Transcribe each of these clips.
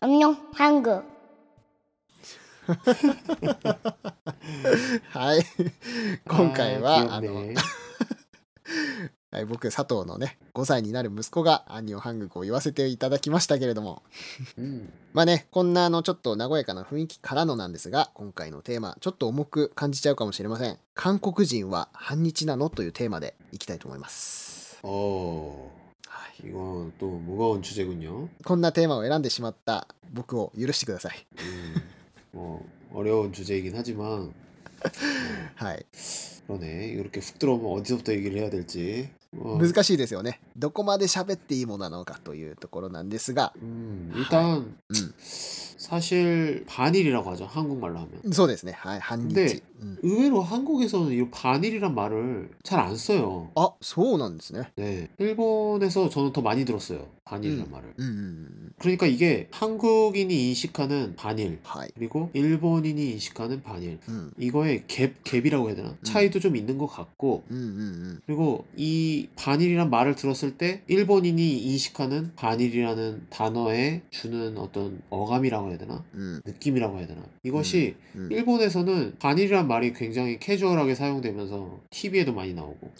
안녕 한국 はい。今回は、ああーの、 귀엽네. はい、僕、佐藤のね、5歳になる息子が、アンニョンハングクを言わせていただきましたけれども、 음. まあね、こんなあの、ちょっと和やかな雰囲気からのなんですが、今回のテーマ、ちょっと重く感じちゃうかもしれません。韓国人は反日なのというテーマでいきたいと思います。 어, はい、 이건 또 무거운 주제군요. こんなテーマを選んでしまった僕を許してください。 음, 뭐 어려운 주제이긴 하지만 はい。 그러네. 이렇게 훅 들어오면 어디서부터 얘기를 해야 될지. 難しいですよね。どこまで喋っていいものなのかというところなんですが、 음, 일단 う 사실 반일이라고 하죠. 한국말로 하면. ん、そうですね。はい、反日。でうん、 의외로 한국에서는 이 반일이란 말을 잘 안 써요. あ、そうなんですね。 네. 일본에서 저는 더 많이 들었어요. 반일이란 음. 말을. うんうんうん。 그러니까 이게 한국인이 인식하는 반일 はい。 그리고 일본인이 인식하는 반일 うん。 이거의 갭, 갭이라고 해야 되나? 차이도 좀 있는 것 같고 うんうんうん。 그리고 이 반일이란 말을 들었을 봤을 때 일본인이 인식하는 반일이라는 단어에 주는 어떤 어감이라고 해야 되나? 음. 느낌이라고 해야 되나? 이것이 음. 음. 일본에서는 반일이란 말이 굉장히 캐주얼하게 사용되면서 TV에도 많이 나오고.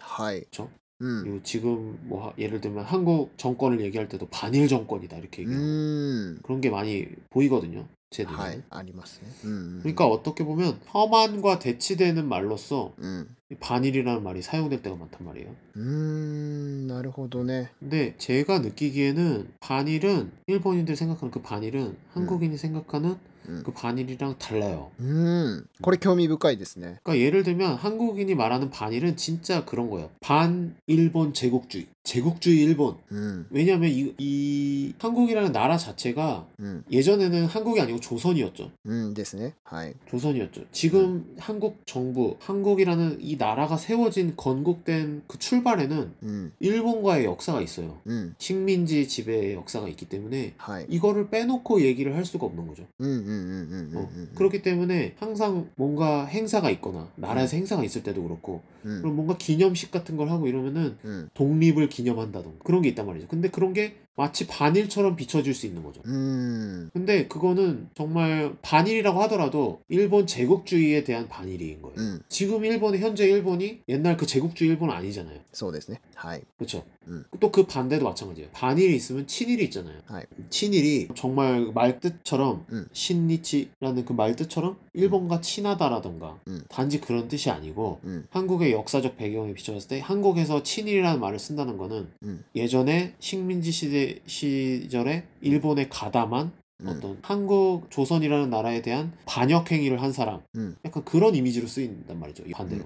그렇죠? 음. 그리고 지금 뭐 예를 들면 한국 정권을 얘기할 때도 반일 정권이다 이렇게 얘기하고 음. 그런 게 많이 보이거든요. 제 눈에. 하이. 아니마스. 음. 음 그러니까 음. 어떻게 보면 험한과 대치되는 말로써 음. 반일이라는 말이 사용될 때가 많단 말이에요. 음, 나르호도네. 근데 제가 느끼기에는 반일은 일본인들 생각하는 그 반일은 한국인이 네. 생각하는 그 반일이랑 달라요. うん。これ興味深いですね。 그러니까 예를 들면 한국인이 말하는 반일은 진짜 그런 거예요. 반 일본 제국주의. 제국주의 일본. うん。 왜냐하면 이, 이 한국이라는 나라 자체가 うん。 예전에는 한국이 아니고 조선이었죠. うんですね。はい。 조선이었죠. 지금 한국 정부, 한국이라는 이 나라가 세워진 건국된 그 출발에는 うん。 일본과의 역사가 있어요. うん。 식민지 지배의 역사가 있기 때문에 はい。 이거를 빼놓고 얘기를 할 수가 없는 거죠. うん 음 음, 음, 음, 음, 어, 그렇기 때문에 항상 뭔가 행사가 있거나 나라에서 행사가 있을 때도 그렇고 그럼 뭔가 기념식 같은 걸 하고 이러면은 독립을 기념한다던가 그런 게 있단 말이죠. 근데 그런 게 마치 반일처럼 비춰질 수 있는 거죠. うん。 근데 그거는 정말 반일이라고 하더라도 일본 제국주의에 대한 반일인 거예요. うん。 지금 일본의 현재 일본이 옛날 그 제국주의 일본 아니잖아요. そうですね。はい。 그렇죠? 음. 또 그 반대도 마찬가지예요. 반일이 있으면 친일이 있잖아요. 하이. 친일이 정말 말뜻처럼 음. 신니치라는 그 말뜻처럼 일본과 친하다라던가 음. 단지 그런 뜻이 아니고 음. 한국의 역사적 배경에 비춰졌을 때 한국에서 친일이라는 말을 쓴다는 거는 음. 예전에 식민지 시대 시절에 일본에 가담한 うん。 어떤 한국 조선이라는 나라에 대한 반역 행위를 한 사람 음. 약간 그런 이미지로 쓰인단 말이죠 이 반대로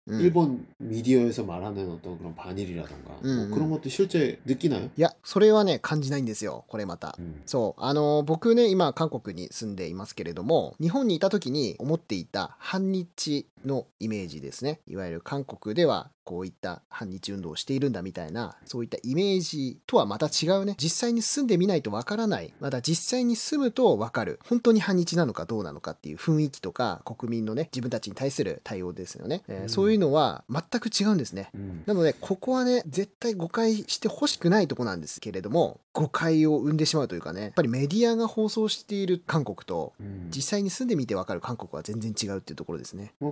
うん 일본 미디어에서 말하는 어떤 그런 반일이라던가 음, 뭐 그런 것도 실제 느끼나요? いやそれはね感じないんですよこれまた 음. そうあの僕ね今韓国に住んでいますけれども日本にいた時に思っていた反日 のイメージですね。いわゆる韓国ではこういった反日運動をしているんだみたいなそういったイメージとはまた違うね。実際に住んでみないとわからない。また実際に住むとわかる。本当に反日なのかどうなのかっていう雰囲気とか国民のね自分たちに対する対応ですよね、えー、そういうのは全く違うんですね、うん、なのでここはね絶対誤解してほしくないとこなんですけれども誤解を生んでしまうというかねやっぱりメディアが放送している韓国と実際に住んでみてわかる韓国は全然違うっていうところですね、うん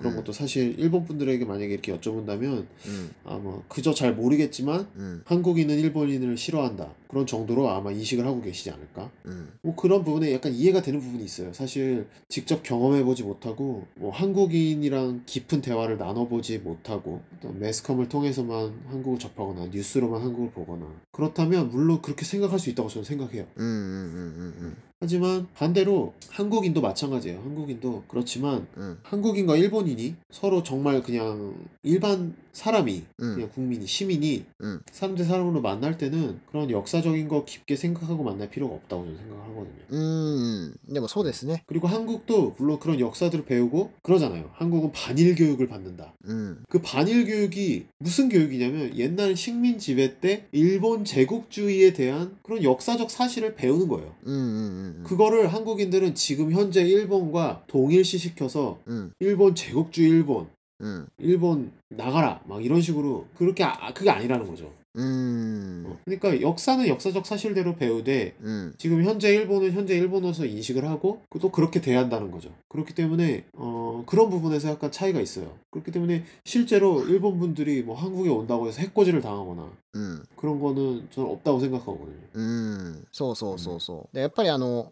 그런 음. 것도 사실 일본 분들에게 만약에 이렇게 여쭤본다면 음, 아마 그저 잘 모르겠지만 음, 한국인은 일본인을 싫어한다. 그런 정도로 아마 인식을 하고 계시지 않을까? 음, 뭐 그런 부분에 약간 이해가 되는 부분이 있어요. 사실 직접 경험해보지 못하고 뭐 한국인이랑 깊은 대화를 나눠보지 못하고 매스컴을 통해서만 한국을 접하거나 뉴스로만 한국을 보거나 그렇다면 물론 그렇게 생각할 수 있다고 저는 생각해요. 음, 음, 음, 음, 하지만 반대로 한국인도 마찬가지예요. 한국인도 그렇지만 음, 한국인과 일본인이 서로 정말 그냥 일반 사람이 음. 그냥 국민이 시민이 음. 사람 대 사람으로 만날 때는 그런 역사적인 거 깊게 생각하고 만날 필요가 없다고 저는 생각을 하거든요. 음, 음. 근데 뭐 소대스네. 그리고 한국도 물론 그런 역사들을 배우고 그러잖아요. 한국은 반일 교육을 받는다. 음. 그 반일 교육이 무슨 교육이냐면 옛날 식민 지배 때 일본 제국주의에 대한 그런 역사적 사실을 배우는 거예요. 음, 음, 음 그거를 한국인들은 지금 현재 일본과 동일시시켜서 일본 제국주의 일본 うん、 일본 나가라 막 이런 식으로 그렇게 아, 그게 아니라는 거죠. うん、 어, 그러니까 역사는 역사적 사실대로 배우되 うん、 지금 현재 일본은 현재 일본어서 인식을 하고 또 그렇게 대한다는 거죠. 그렇기 때문에 어, 그런 부분에서 약간 차이가 있어요. 그렇기 때문에 실제로 일본 분들이 뭐 한국에 온다고 해서 해코지를 당하거나 うん、 그런 거는 저는 없다고 생각하거든요. うん、そうそうそうそう。でやっぱりあの、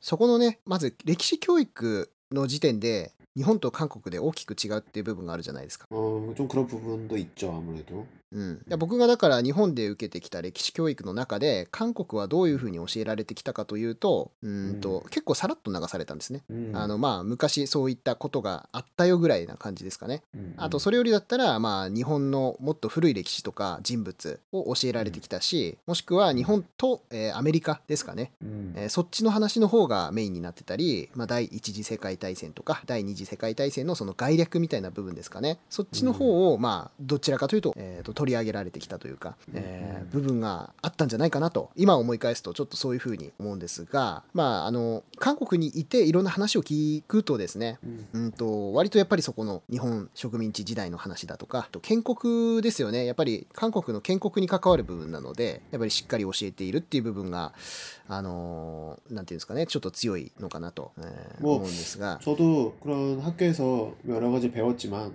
そこのね、まず歴史教育の時点で、 日本と韓国で大きく違うっていう部分があるじゃないですか。 어, 좀 그런 부분도 있죠 아무래도. うん、僕がだから日本で受けてきた歴史教育の中で韓国はどういうふうに教えられてきたかというとうんと、うん、結構さらっと流されたんですね。うん、あのまあ昔そういったことがあったよぐらいな感じですかね。うん、あとそれよりだったらまあ日本のもっと古い歴史とか人物を教えられてきたしもしくは日本と、えー、アメリカですかね、えー、そっちの話の方がメインになってたり、まあ、第一次世界大戦とか第二次世界大戦のその概略みたいな部分ですかね。そっちの方をまあどちらかというと,、えー、と取り上げられてきたというか、えー、部分があったんじゃないかなと今思い返すとちょっとそういうふうに思うんですが、まあ、あの韓国にいていろんな話を聞くとですね、うん、と割とやっぱりそこの日本植民地時代の話だとかと建国ですよね。やっぱり韓国の建国に関わる部分なのでやっぱりしっかり教えているっていう部分があのなんていうんですかねちょっと強いのかなと、えー、思うんですが。저도그런학교에서여러가지배웠지만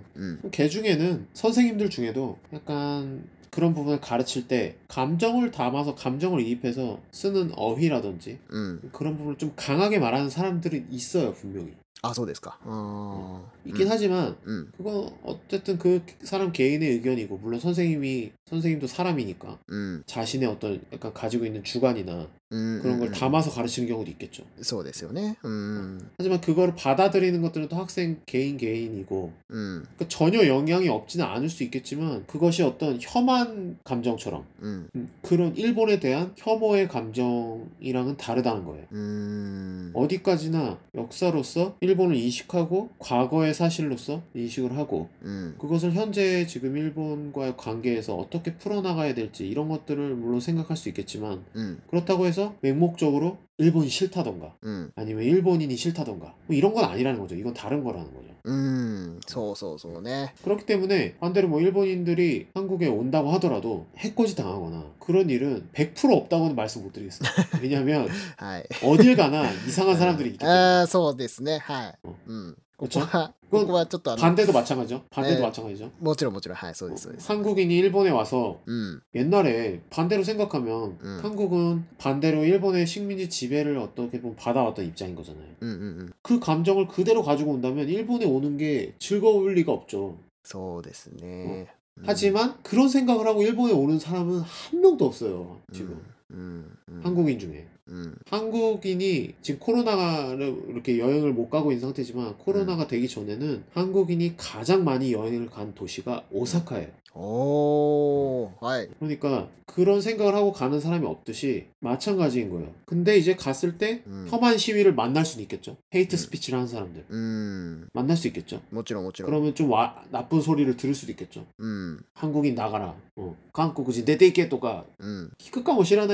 걔중에는선생님들중에도약간 그런 그런 부분을 가르칠 때 감정을 담아서 감정을 이입해서 쓰는 어휘라든지 음. 그런 부분을 좀 강하게 말하는 사람들이 있어요 분명히. 아, 소데스까. 어... 있긴 음. 하지만 음. 그건 어쨌든 그 사람 개인의 의견이고 물론 선생님이 선생님도 사람이니까 음. 자신의 어떤 약간 가지고 있는 주관이나 うん 그런 걸 うん 담아서 가르치는 경우도 있겠죠 そうですよねうん 하지만 그거를 받아들이는 것들은 또 학생 개인 개인이고 うん 그러니까 전혀 영향이 없지는 않을 수 있겠지만 그것이 어떤 혐한 감정처럼 うん 음, 그런 일본에 대한 혐오의 감정이랑은 다르다는 거예요. うん 어디까지나 역사로서 일본을 인식하고 과거의 사실로서 인식을 하고 うん 그것을 현재 지금 일본과의 관계에서 어떻게 풀어나가야 될지 이런 것들을 물론 생각할 수 있겠지만 うん 그렇다고 해서 맹목적으로 일본이 싫다던가 うん 아니면 일본인이 싫다던가 뭐 이런 건 아니라는 거죠. 이건 다른 거라는 거죠. うんそうそうそうね 그렇기 때문에 반대로 뭐 일본인들이 한국에 온다고 하더라도 해코지 당하거나 그런 일은 100% 없다고는 말씀 못 드리겠어요. 왜냐하면 はい 어딜 가나 이상한 사람들이 있기 때문에 ああそうですねはいうんうんこ 그쵸 こは 그건 ここはちょっとあの 반대도 마찬가지죠. 반대도 네. 마찬가지죠. もちろんもちろんはいそうですそうです 한국인이 일본에 와서 うん 옛날에 반대로 생각하면 음. 한국은 반대로 일본의 식민지 지배를 어떻게 보면 받아왔던 입장인 거잖아요. うんうんうん 그 감정을 그대로 가지고 온다면 일본에 오는 게 즐거울 리가 없죠. そうですね 하지만 그런 생각을 하고 일본에 오는 사람은 한 명도 없어요. 지금 う んうん 한국인 중에. うん 한국인이 지금 코로나를 이렇게 여행을 못 가고 있는 상태지만 코로나가 되기 전에는 한국인이 가장 많이 여행을 간 도시가 오사카예요. おーはい 그러니까 그런 생각을 하고 가는 사람이 없듯이 마찬가지인 거예요. 근데 이제 갔을 때 음. 혐한 시위를 만날 수는 있겠죠. 헤이트 음. 스피치를 하는 사람들 うん 만날 수 있겠죠. もちろんもちろん 그러면 좀 와- 나쁜 소리를 들을 수도 있겠죠. うん 한국인 나가라. 어. 한국인 내대있게 또가 うん聞くかもしれない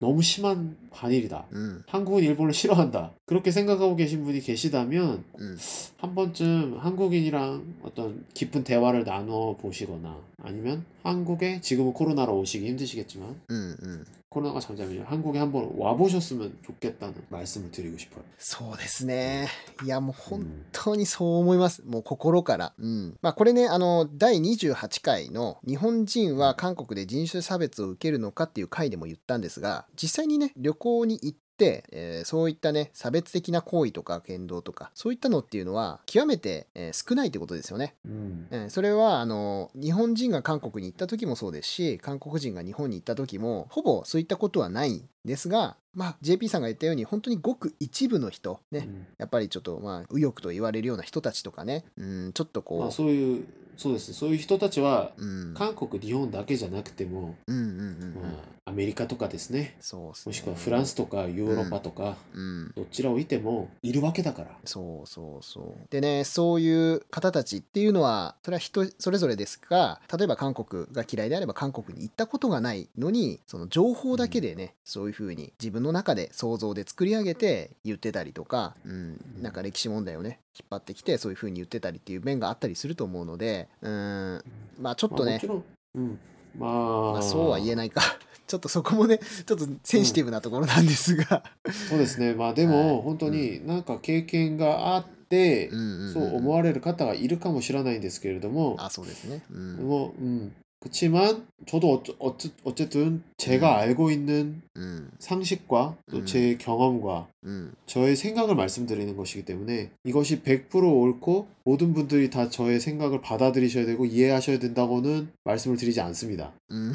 너무 심한 반일이다. 음, 한국은 일본을 싫어한다. 그렇게 생각하고 계신 분이 계시다면 음, 한 번쯤 한국인이랑 어떤 깊은 대화를 나눠 보시거나 아니면 한국에 지금은 코로나로 오시기 힘드시겠지만 음, 음. 코로나가 잠잠이면 한국에 한번 와보셨으면 좋겠다는 말씀을 드리고 싶어요. そうですね。いや、もう本 음. 当にそう思います。もう心から。うん。まあこれね、あの、第28回の日本人は韓国で人種差別を受けるのかっていう回でも言ったんですが、実際にね、旅行に行って、 えーそういったね、差別的な行為とか言動とか、そういったのっていうのは、極めて、えー少ないってことですよね。 음. えーそれはあの日本人が韓国に行った時もそうですし韓国人が日本に行った時もほぼそういったことはないんですが、まあ、JP さんが言ったように本当にごく一部の人ね、 음. やっぱりちょっとまあ右翼と言われるような人たちとかねうんちょっとまあこそういうそうです。ねそういう人たちはう、うん、韓国日本だけじゃなくても、うんうんうんうん。まあ、アメリカとかですね。そうっすねもしくはフランスとかヨーロッパとか、うん。どちらをいてもいるわけだから。そうそうそう。でねそういう方たちっていうのはそれは人それぞれですが例えば韓国が嫌いであれば韓国に行ったことがないのにその情報だけでね、そういうふうに自分の中で想像で作り上げて言ってたりとか、うん、なんか歴史問題をね引っ張ってきてそういうふうに言ってたりっていう面があったりすると思うのでうんまあちょっとねまあうん、まあ、まあ、そうは言えないか。ちょっとそこもねちょっとセンシティブなところなんですが、そうですね。まあでも、はい。本当になんか経験があって、うんうんうんそう思われる方がいるかもしれないんですけれども、あそうですね、うん、 뭐, 음, 그렇지만 저도 어쩌, 어쨌, 든 제가 음. 알고 있는 음. 상식과 또제 음. 경험과 음. 저의 생각을 말씀드리는 것이기 때문에 이것이 100% 옳고 모든 분들이 다 저의 생각을 받아들이셔야 되고 이해하셔야 된다고는 말씀을 드리지 않습니다. 음.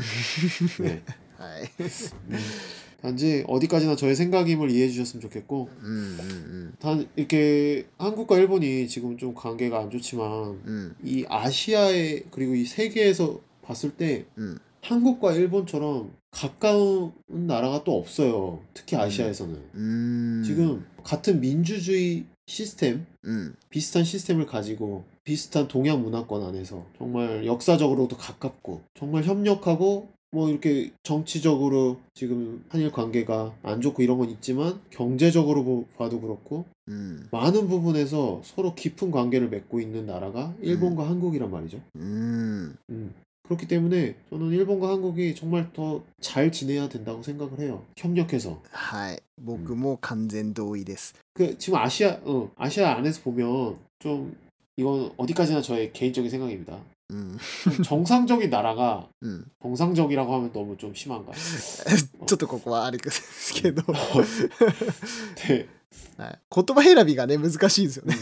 네. 단지 어디까지나 저의 생각임을 이해해 주셨으면 좋겠고 음, 음, 음. 단 이렇게 한국과 일본이 지금 좀 관계가 안 좋지만 이 아시아의 그리고 이 세계에서 봤을 때 음. 한국과 일본처럼 가까운 나라가 또 없어요. 특히 음. 아시아에서는. 음. 지금 같은 민주주의 시스템, 음. 비슷한 시스템을 가지고 비슷한 동양 문화권 안에서 정말 역사적으로도 가깝고 정말 협력하고 뭐 이렇게 정치적으로 지금 한일 관계가 안 좋고 이런 건 있지만 경제적으로 봐도 그렇고 음. 많은 부분에서 서로 깊은 관계를 맺고 있는 나라가 일본과 음. 한국이란 말이죠. 음. 음. 그렇기 때문에 저는 일본과 한국이 정말 더 잘 지내야 된다고 생각을 해요. 협력해서. はい。僕も完全同意です。 그 지금 아시아 어, 아시아 안에서 보면 좀 이건 어디까지나 저의 개인적인 생각입니다. うん。 좀 정상적인 나라가 うん。 정상적이라고 하면 너무 좀 심한가? ちょっとここはあれですけど、 네. はい、言葉選びがね、難しいですよね。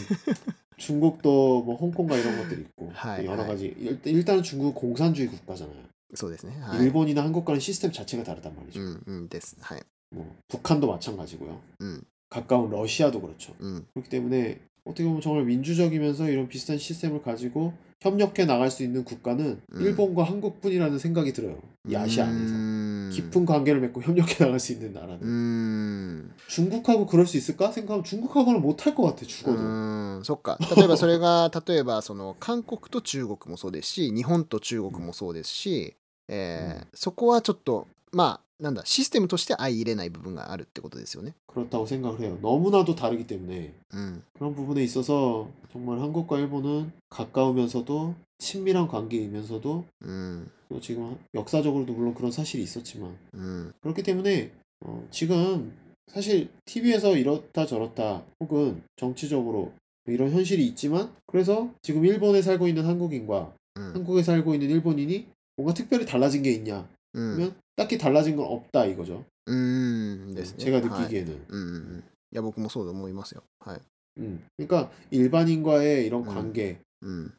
중국도 뭐 홍콩과 이런 것들이 있고 하이, 여러 하이. 가지 일단 일단은 중국은 공산주의 국가잖아요. そうですね。はい。 일본이나 한국과는 시스템 자체가 다르단 말이죠. うん、うんです。はい。 뭐 북한도 마찬가지고요. 음. 가까운 러시아도 그렇죠. うん。 그렇기 때문에 어떻게 보면 정말 민주적이면서 이런 비슷한 시스템을 가지고 협력해 나갈 수 있는 국가는 음. 일본과 한국뿐이라는 생각이 들어요. 이 아시아 안에서. うん。 깊은 관계를 맺고 협력해 나갈 수 있는 나라는. うん。 중국하고 그럴 수 있을까? 생각하면 중국하고는 못할 것 같아, う 죽어도. ーんそっか例えばそれが例えばその韓国と中国もそうですし日本と中国もそうですし、えーそこはちょっと まあなんだシステムとして相入れない部分があるってことですよね。 그렇다고 생각을 해요. 너무나도 다르기 때문에 うん、 그런 부분에 있어서 정말 한국과 일본은 가까우면서도 친밀한 관계이면서도 うん、 또 지금 역사적으로도 물론 그런 사실이 있었지만 うん、 그렇기 때문에 어, 지금 사실 TV에서 이렇다 저렇다 혹은 정치적으로 이런 현실이 있지만 그래서 지금 일본에 살고 있는 한국인과 うん、 한국에 살고 있는 일본인이 뭔가 특별히 달라진 게 있냐 うん、 그러면 딱히 달라진 건 없다 이거죠 うんですね。 제가 はい 느끼기에는 うんうんうん、いや僕もそうだ思いますよ。はい。 음, 그러니까 일반인과의 이런 음. 관계에서 うん、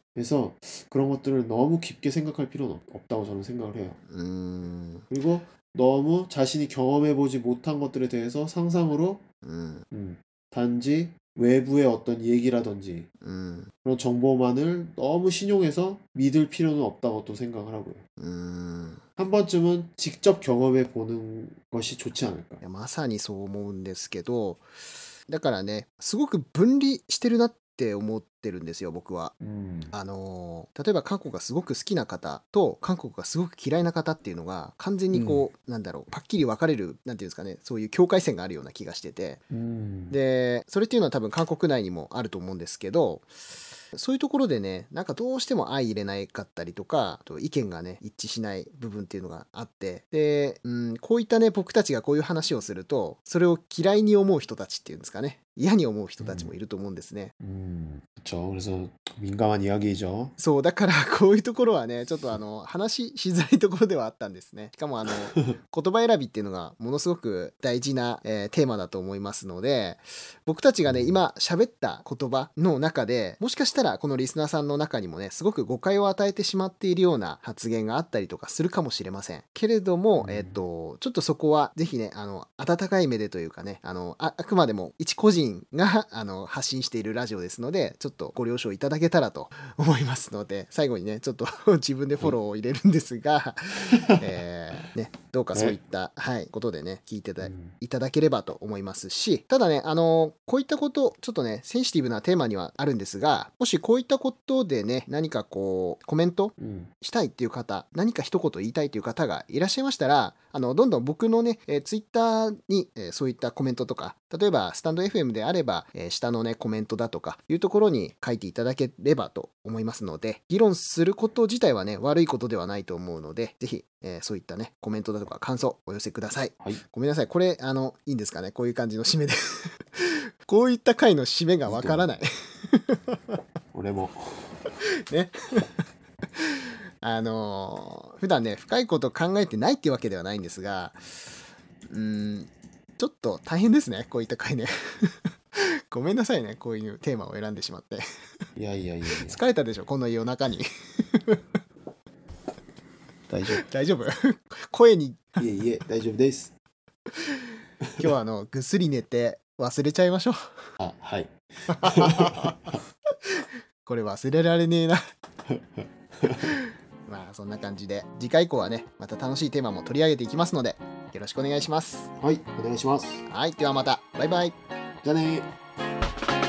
그런 것들을 너무 깊게 생각할 필요는 없- 없다고 저는 생각을 해요 うーん、 그리고 너무 자신이 경험해보지 못한 것들에 대해서 상상으로 うん、 음, 단지 외부의 어떤 얘기라든지 음, 그런 정보만을 너무 신용해서 믿을 필요는 없다고 또 생각을 하고요. 음. 한 번쯤은 직접 경험해 보는 것이 좋지 않을까. いやまさにそう思うんですけどだからねすごく分離してるなって思ってるんですよ僕は。 음. あのー例えば韓国がすごく好きな方と韓国がすごく嫌いな方っていうのが完全にこう、なんだろうパッキリ分かれるなんていうんですかねそういう境界線があるような気がしてて 음. でそれっていうのは多分韓国内にもあると思うんですけど そういうところでねなんかどうしても相入れないかったりとかあと意見がね一致しない部分っていうのがあってで、うん、こういったね僕たちがこういう話をするとそれを嫌いに思う人たちっていうんですかね。嫌に思う人たちもいると思うんですね。うん、じゃあ俺さ民間はにやげじゃんそうだからこういうところはねちょっとあの話しづらいところではあったんですね。しかもあの 言葉選びっていうのがものすごく大事な、えー、テーマだと思いますので僕たちがね今喋った言葉の中でもしかしたらこのリスナーさんの中にもねすごく誤解を与えてしまっているような発言があったりとかするかもしれません。けれども、えっ、ー、とちょっとそこは是非ねあの温かい目でというかねあのあくまでも一個人があの発信しているラジオですのでちょっとご了承いただけたらと思いますので最後にねちょっと 自分でフォローを入れるんですが、えーね、どうかそういった、はい、ことでね聞いて.いただければと思いますしただねあのこういったことちょっとねセンシティブなテーマにはあるんですがもしこういったことでね何かこうコメント 음. したいっていう方何か一言言いたいという方がいらっしゃいましたらあのどんどん僕のね、えー、ツイッターに、えーそういったコメントとか例えばスタンド FM であれば、えー下のねコメントだとかいうところに書いていただければと思いますので議論すること自体はね悪いことではないと思うのでぜひ、えーそういったねコメントだとか感想お寄せくださいはい。ごめんなさいこれあのいいんですかね？こういう感じの締めで こういった回の締めがわからない俺も。ね。あのー普段ね深いこと考えてないってわけではないんですがうーんちょっと大変ですねこういった回ね ごめんなさいねこういうテーマを選んでしまっていやいやいやいや。疲れたでしょこの夜中に大丈大丈夫？声に夫。いえいえ、大丈夫です。今日はあのぐっすり寝て忘れちゃいましょうあ、はい。これ忘れられねえなまあそんな感じで次回以降はねまた楽しいテーマも取り上げていきますのでよろしくお願いしますはい、お願いします。はいではまたバイバイじゃあねー。